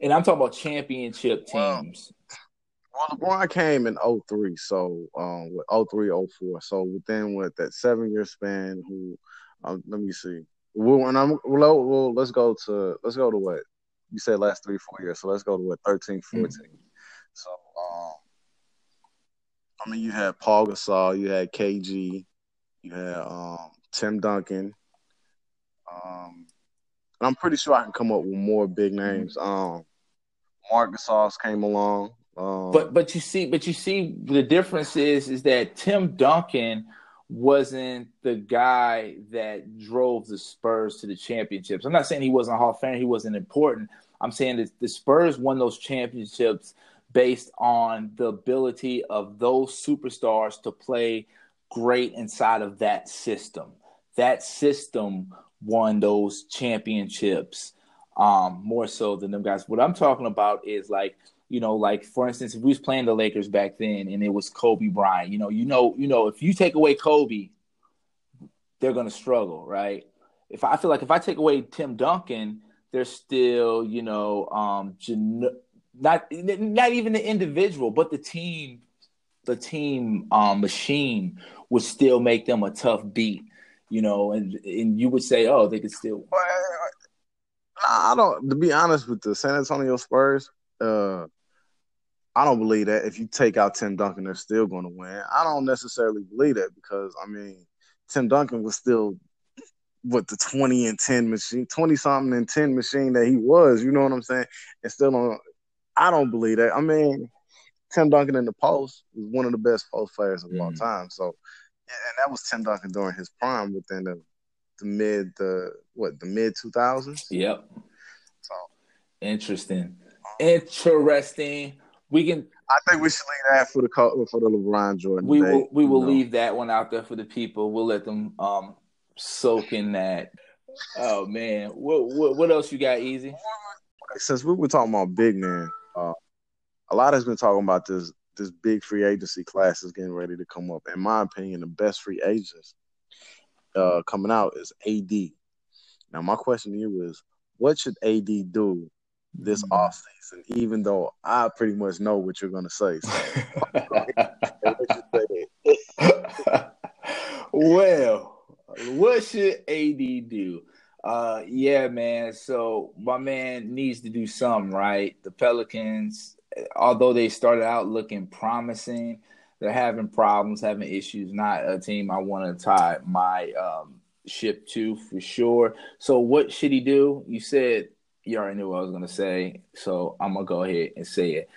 And I'm talking about championship Wow. Well, LeBron came in 03, so um, with 03, 04. So within what that seven year span, who um, let me see. Well, and I'm well, well, let's go to let's go to what you said last three four years. So let's go to what 13, 14. So um, I mean, you had Paul Gasol, you had KG, you had um, Tim Duncan. Um, and I'm pretty sure I can come up with more big names. Um, Marc Gasol came along. Um, But but you see, but you see the difference is is that Tim Duncan wasn't the guy that drove the Spurs to the championships. I'm not saying he wasn't a Hall of Famer, he wasn't important. I'm saying that the Spurs won those championships based on the ability of those superstars to play great inside of that system. That system won those championships um, more so than them guys. What I'm talking about is like, you know, like for instance, if we was playing the Lakers back then and it was Kobe Bryant, you know, you know, you know, if you take away Kobe, they're gonna struggle, right? If I, feel like if I take away Tim Duncan, they're still, you know, um, not not even the individual, but the team, the team um, machine would still make them a tough beat, you know, and and you would say, oh, they could still. I don't. To be honest with the San Antonio Spurs, uh, I don't believe that. If you take out Tim Duncan, they're still going to win. I don't necessarily believe that because I mean, Tim Duncan was still what the twenty and ten machine, twenty something and ten machine that he was. You know what I'm saying? And still on. I don't believe that. I mean, Tim Duncan in the post was one of the best post players of all Mhm. time. So, and that was Tim Duncan during his prime within the the mid the what the mid two thousands. Yep. So Interesting. Interesting. We can I think we should leave that for the for the LeBron Jordan. we will we will know. leave that one out there for the people. We'll let them um soak in that. Oh man. What what, what else you got, Easy? Since we were talking about big man, uh, a lot has been talking about this this big free agency class is getting ready to come up. In my opinion, the best free agents uh, coming out is AD. Now, my question to you is, what should AD do this Mm. offseason? Even though I pretty much know what you're gonna say. So, say? well, what should AD do? Uh, yeah, man. So my man needs to do something right. The Pelicans, although they started out looking promising, they're having problems, having issues. Not a team I want to tie my um, ship to for sure. So what should he do? You said you already knew what I was gonna say, so I'm gonna go ahead and say it.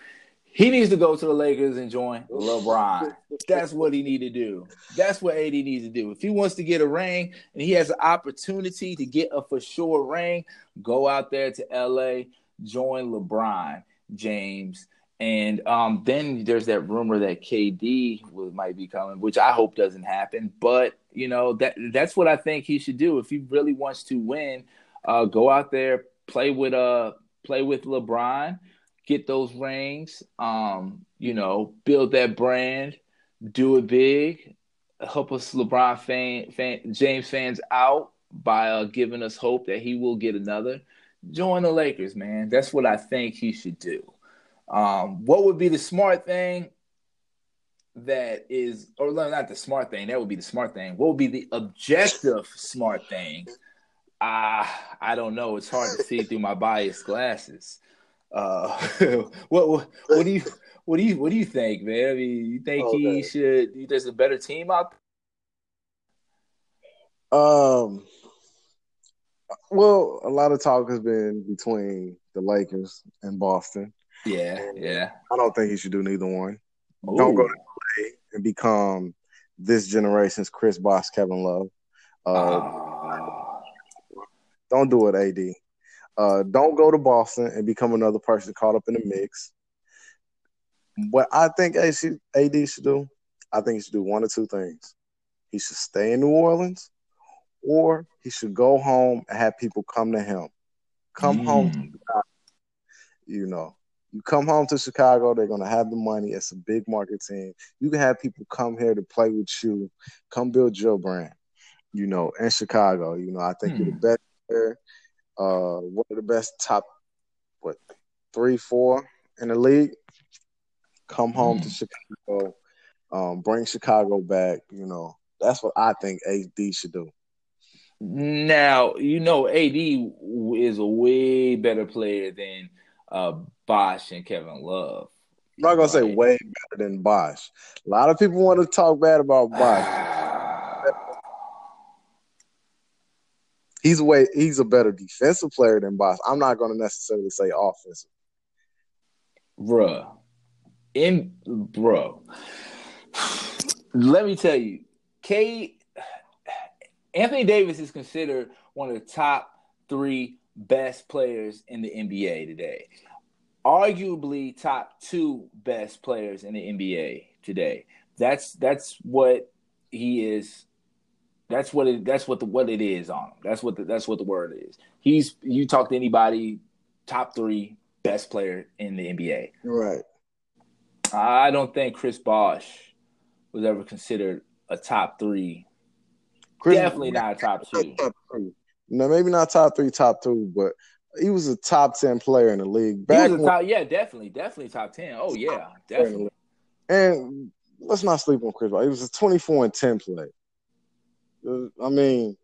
He needs to go to the Lakers and join LeBron. That's what he need to do. That's what AD needs to do. If he wants to get a ring and he has an opportunity to get a for sure ring, go out there to LA, join LeBron James. And um, then there's that rumor that KD will, might be coming, which I hope doesn't happen. But you know that that's what I think he should do if he really wants to win. Uh, go out there, play with uh, play with LeBron, get those rings. Um, you know, build that brand, do it big, help us LeBron fan, fan James fans out by uh, giving us hope that he will get another. Join the Lakers, man. That's what I think he should do. Um, what would be the smart thing that is, or not the smart thing, that would be the smart thing. What would be the objective smart thing? Ah, I don't know. It's hard to see through my biased glasses. Uh, what, what what do you what do you what do you think, man? I mean, you think he Okay. should? There's a better team out Um. Well, a lot of talk has been between the Lakers and Boston. Yeah, yeah. I don't think he should do neither one. Don't go to LA and become this generation's Chris Bosh, Kevin Love. Uh, Ah. Don't do it, AD. Uh, don't go to Boston and become another person caught up in the mix. What I think AD should, AD should do, I think he should do one or two things. He should stay in New Orleans, or he should go home and have people come to him. Come home, Mm. you know. You come home to Chicago, they're gonna have the money. It's a big market team. You can have people come here to play with you, come build your brand. You know, in Chicago, you know, I think you're the Hmm. best player. Uh, one of the best top, what, three, four in the league. Come home to Hmm. Chicago, um, bring Chicago back. You know, that's what I think AD should do. Now you know AD is a way better player than uh, Bosh and Kevin Love. I'm not gonna say way better than Bosh. A lot of people want to talk bad about Bosh. He's way he's a better defensive player than Bosh. I'm not gonna necessarily say offensive. bruh, in bro. Let me tell you, K. Anthony Davis is considered one of the top three best players in the NBA today. Arguably, top two best players in the NBA today. That's that's what he is. That's what it. That's what the what it is on him. That's what the, that's what the word is. He's you talk to anybody, top three best player in the NBA. Right. I don't think Chris Bosh was ever considered a top three. Definitely not a top two. No, maybe not top three, top two, but he was a top ten player in the league. Back was a when- top, yeah, definitely, definitely top ten. Oh yeah, definitely. and let's not sleep on Chris Bosh. He was a 24 and 10 player. Uh, I mean,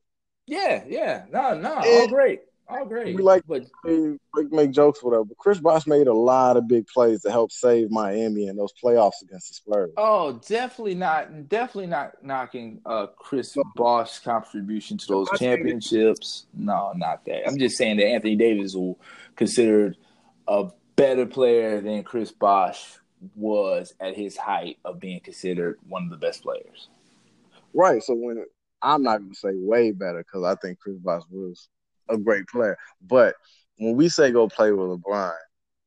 Yeah, yeah. No, no, all great, all great. We like- but we make jokes, whatever. But Chris Bosh made a lot of big plays to help save Miami in those playoffs against the Spurs. oh, definitely not, definitely not knocking uh Chris Bosh's contribution to those championships. No, not that. I'm just saying that Anthony Davis will considered a better player than Chris Bosh was at his height of being considered one of the best players. Right. So when I'm not gonna say way better because I think Chris Bosh was a great player. But when we say go play with LeBron,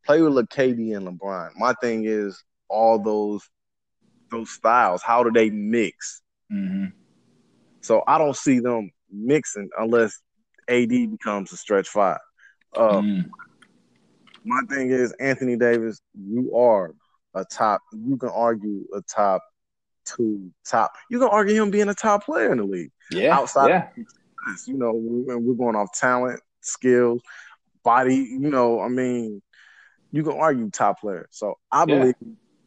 play with KD and LeBron. My thing is all those those styles. How do they mix? Mm-hmm. So I don't see them mixing unless AD becomes a stretch five. Uh, Mm. My thing is Anthony Davis. You are a top. You can argue a top two, top. You can argue him being a top player in the league. Yeah, Outside- yeah. You know, we're going off talent, skills. body. You know, I mean, you can argue top player. So I Yeah. believe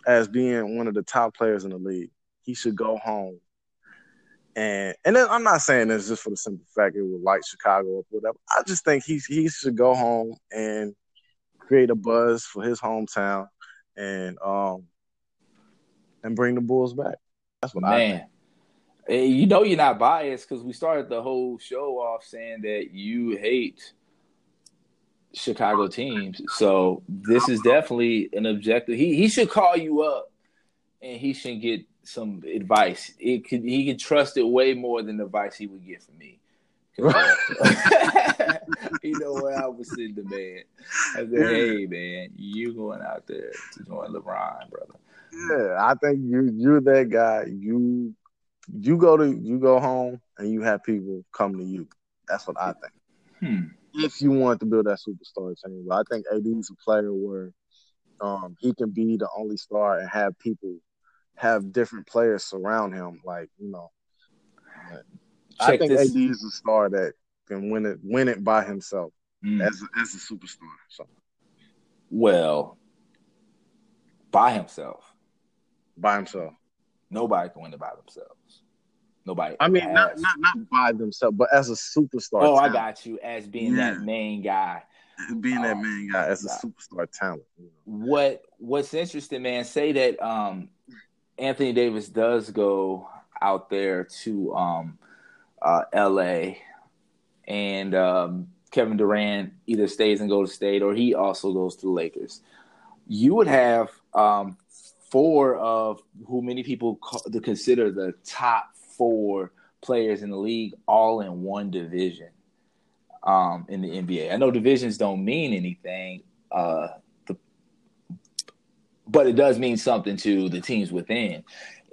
as being one of the top players in the league, he should go home. And and then I'm not saying this just for the simple fact it would light Chicago up, whatever. I just think he he should go home and create a buzz for his hometown and um and bring the Bulls back. That's what I think. Man, Eh, you know you're not biased because we started the whole show off saying that you hate Chicago teams. So this is definitely an objective. He he should call you up and he should get some advice. It could he could trust it way more than the advice he would get from me. uh, you know what I was saying to man. I said, hey man, you going out there to join LeBron, brother. Yeah, I think you you're that guy. You you go to you go home and you have people come to you. That's what I think. Hmm. If you want to build that superstar team, but I think AD is a player where um, he can be the only star and have people have different players surround him. Like you know, I think this. AD is a star that can win it win it by himself Hmm. as a, as a superstar. So Well, by himself. By himself. Nobody can win it by themselves. Nobody. I mean, not not not by themselves, but as a superstar. Oh, I got you as being that main guy. being that Oh, main guy as a superstar talent. You know? What What's interesting, man? Say that um, Anthony Davis does go out there to um, uh, L.A. and um, Kevin Durant either stays and goes to State or he also goes to the Lakers. You would have um, four of who many people call, to consider the top four players in the league all in one division um, in the NBA. I know divisions don't mean anything, uh, the, but it does mean something to the teams within.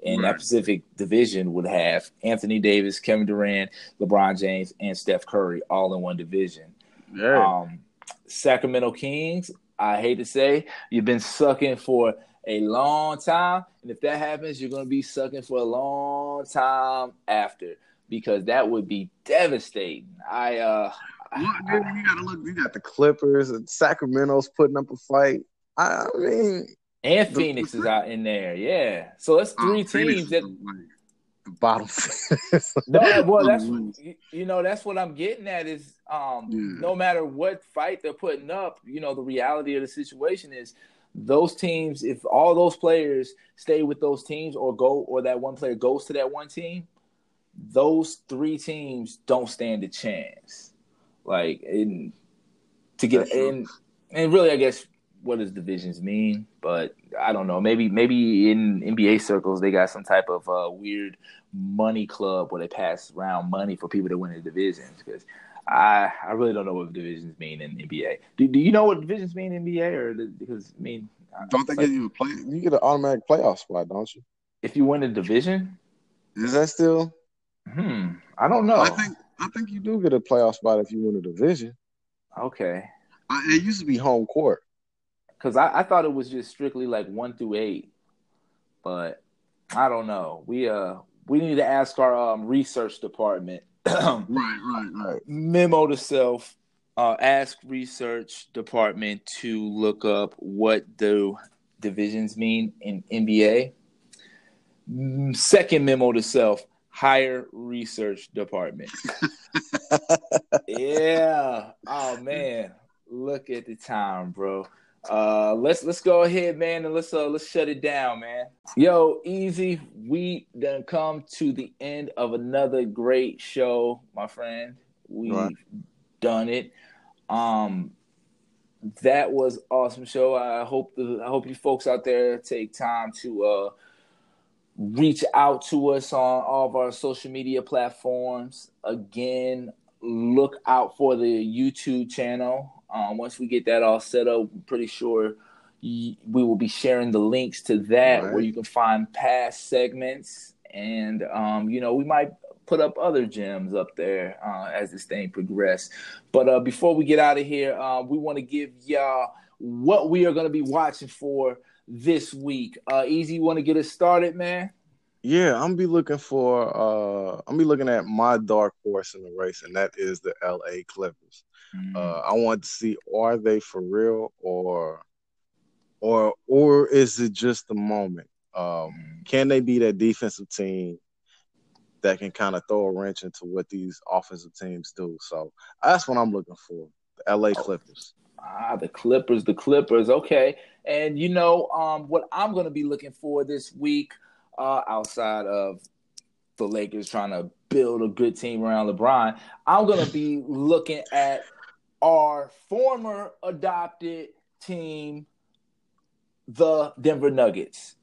And that Pacific division would have Anthony Davis, Kevin Durant, LeBron James, and Steph Curry all in one division. Yeah, Um, Sacramento Kings, I hate to say, you've been sucking for a long time. And if that happens, you're going to be sucking for a long time after because that would be devastating. I, uh, dude, you gotta look. You got the Clippers and Sacramento's putting up a fight. I, mean, and The- Phoenix is out in there. Yeah. So that's three Phoenix teams is that. the bottom. No, well, that's you- you know that's what I'm getting at is um Yeah. no matter what fight they're putting up, you know the reality of the situation is those teams if all those players stay with those teams or go or that one player goes to that one team, those three teams don't stand a chance. Like in to get in and really I guess what does divisions mean? But I don't know. Maybe maybe in NBA circles they got some type of uh, weird money club where they pass around money for people to win the divisions. Because I I really don't know what divisions mean in NBA. Do, do you know what divisions mean in NBA? Or the- because I mean, Don't they like, give you a play? You get an automatic playoff spot, don't you? if you win a division? Is that still? Hmm. I don't know. I think I think you do get a playoff spot if you win a division. okay. Uh, It used to be home court. Because I, I thought it was just strictly like one through eight, but I don't know. We uh we need to ask our um, research department. Right, right, right. Memo to self. Uh, ask research department to look up what do divisions mean in NBA. Mm, Second memo to self. Hire research department. yeah. Oh man, look at the time, bro. Uh, let's let's go ahead, man, and let's uh let's shut it down, man. Yo, easy. We done come to the end of another great show, my friend. We've Right. done it. Um, that was awesome show. I hope the I hope you folks out there take time to uh reach out to us on all of our social media platforms. Again, look out for the YouTube channel. Um, once we get that all set up, I'm pretty sure y- we will be sharing the links to that Right. where you can find past segments. And, um, you know, we might put up other gems up there uh, as this thing progress. But uh, before we get out of here, uh, we want to give y'all what we are going to be watching for this week. Uh, Easy, want to get us started, man? Yeah, I'm gonna be looking for. Uh, I'm be looking at my dark horse in the race, and that is the L.A. Clippers. Mm. Uh, I want to see are they for real or or or is it just a moment? Um, can they be that defensive team that can kind of throw a wrench into what these offensive teams do? So that's what I'm looking for. The LA Clippers. Ah, the Clippers, the Clippers. Okay. And you know, um, what I'm gonna be looking for this week, uh, outside of the Lakers trying to build a good team around LeBron, I'm gonna be looking at our former adopted team, the Denver Nuggets.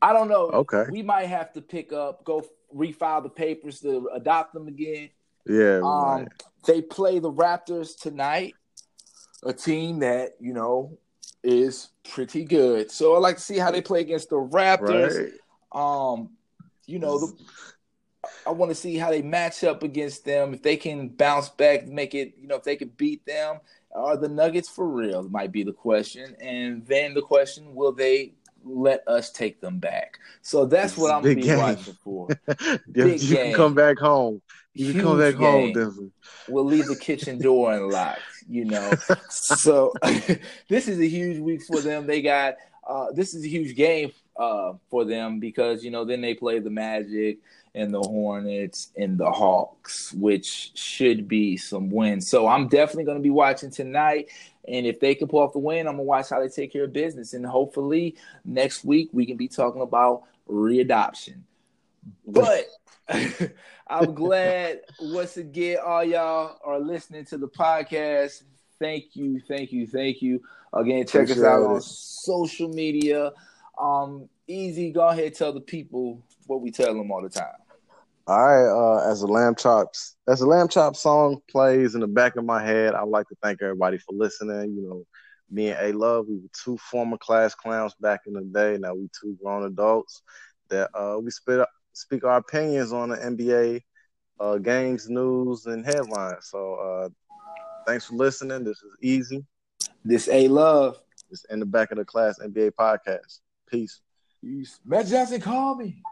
I don't know. Okay. We might have to pick up, go refile the papers to adopt them again. Yeah. Um, they play the Raptors tonight, a team that you know is pretty good. So I like to see how they play against the Raptors. right. Um, you know, the, I want to see how they match up against them. If they can bounce back, make it, you know, if they can beat them, are the Nuggets for real? Might be the question. And then the question: Will they let us take them back? So that's what I'm gonna be game. watching for. Big you game. can come back home. You can come Huge back home, game. Denver. we'll leave the kitchen door unlocked, you know. So this is a huge week for them. They got uh this is a huge game uh for them because you know then they play the Magic and the Hornets and the Hawks, which should be some wins. So I'm definitely gonna be watching tonight. And if they can pull off the win, I'm gonna watch how they take care of business. And hopefully next week we can be talking about readoption. But I'm glad once again all y'all are listening to the podcast. Thank you, thank you, thank you. Again, check us Appreciate out on social media. Um, easy, go ahead tell the people what we tell them all the time. All right, uh, as a lamb chops, as a lamb chop song plays in the back of my head, I'd like to thank everybody for listening. You know, me and A Love, we were two former class clowns back in the day. Now we two grown adults that uh, we spit, speak our opinions on the NBA uh, games, news, and headlines. So uh, thanks for listening. This is easy. This A Love. It's in the back of the class NBA podcast. Peace. Peace. Matt Johnson, call me.